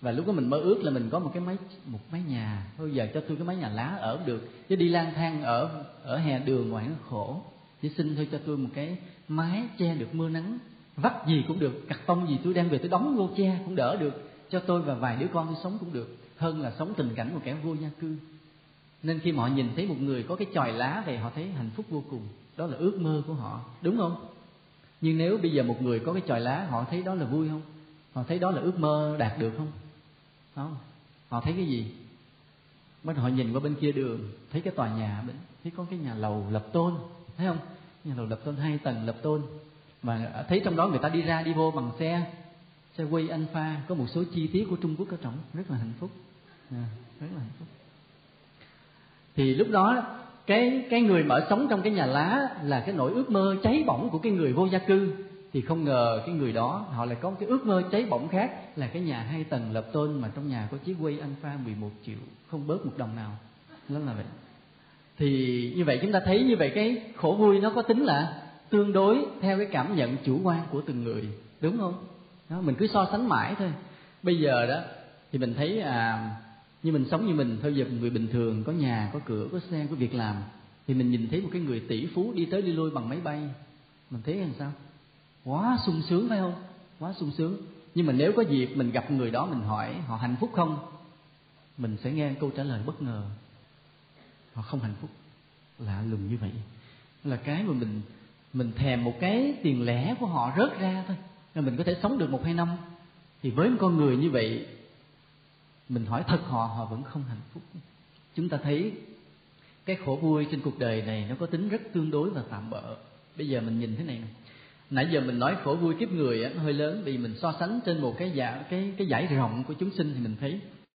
Và lúc đó mình mơ ước là mình có một cái máy, một mái nhà. Thôi giờ cho tôi cái mái nhà lá ở được. Chứ đi lang thang ở ở hè đường ngoài nó khổ. Chỉ xin thôi cho tôi một cái mái che được mưa nắng. Vắt gì cũng được cặt tông gì tôi đem về tôi đóng vô che cũng đỡ được cho tôi và vài đứa con tôi sống cũng được, hơn là sống tình cảnh một kẻ vô gia cư. Nên khi mà họ nhìn thấy một người có cái chòi lá về họ thấy hạnh phúc vô cùng. Đó là ước mơ của họ, đúng không? Nhưng nếu bây giờ một người có cái chòi lá, họ thấy đó là vui không? Họ thấy đó là ước mơ đạt được không? Không. Họ thấy cái gì? Bắt họ nhìn qua bên kia đường, thấy cái tòa nhà bên, thấy có cái nhà lầu lập tôn, thấy không? Nhà lầu lập tôn, hai tầng lập tôn. Mà thấy trong đó người ta đi ra, đi vô bằng xe xe quay alpha có một số chi tiết của trung quốc ở trọng rất là hạnh phúc. À, rất là hạnh phúc. Thì lúc đó cái cái người mà ở sống trong cái nhà lá là cái nỗi ước mơ cháy bỏng của cái người vô gia cư. Thì không ngờ cái người đó họ lại có cái ước mơ cháy bỏng khác là cái nhà hai tầng lập tôn mà trong nhà có chiếc quay alpha 11 triệu không bớt một đồng nào. Đó là vậy. Thì như vậy chúng ta thấy như vậy cái khổ vui nó có tính là tương đối theo cái cảm nhận chủ quan của từng người đúng không? Đó, mình cứ so sánh mãi thôi. Bây giờ đó thì mình thấy à như mình sống như mình thôi giờ người bình thường có nhà có cửa có xe có việc làm thì mình nhìn thấy một cái người tỷ phú đi tới đi lui bằng máy bay. Mình thấy làm sao? Quá sung sướng phải không? Quá sung sướng. Nhưng mà nếu có dịp mình gặp người đó mình hỏi họ hạnh phúc không mình sẽ nghe câu trả lời bất ngờ. Họ không hạnh phúc. Lạ lùng như vậy. Là cái mà mình mình thèm một cái tiền lẻ của họ rớt ra thôi nên mình có thể sống được một hai năm. Thì với một con người như vậy mình hỏi thật họ họ vẫn không hạnh phúc. Chúng ta thấy cái khổ vui trên cuộc đời này nó có tính rất tương đối và tạm bợ bây giờ mình nhìn thế này. Này nãy giờ mình nói khổ vui kiếp người á, nó hơi lớn. Vì mình so sánh trên một cái giải cái cái giải rộng của chúng sinh thì mình thấy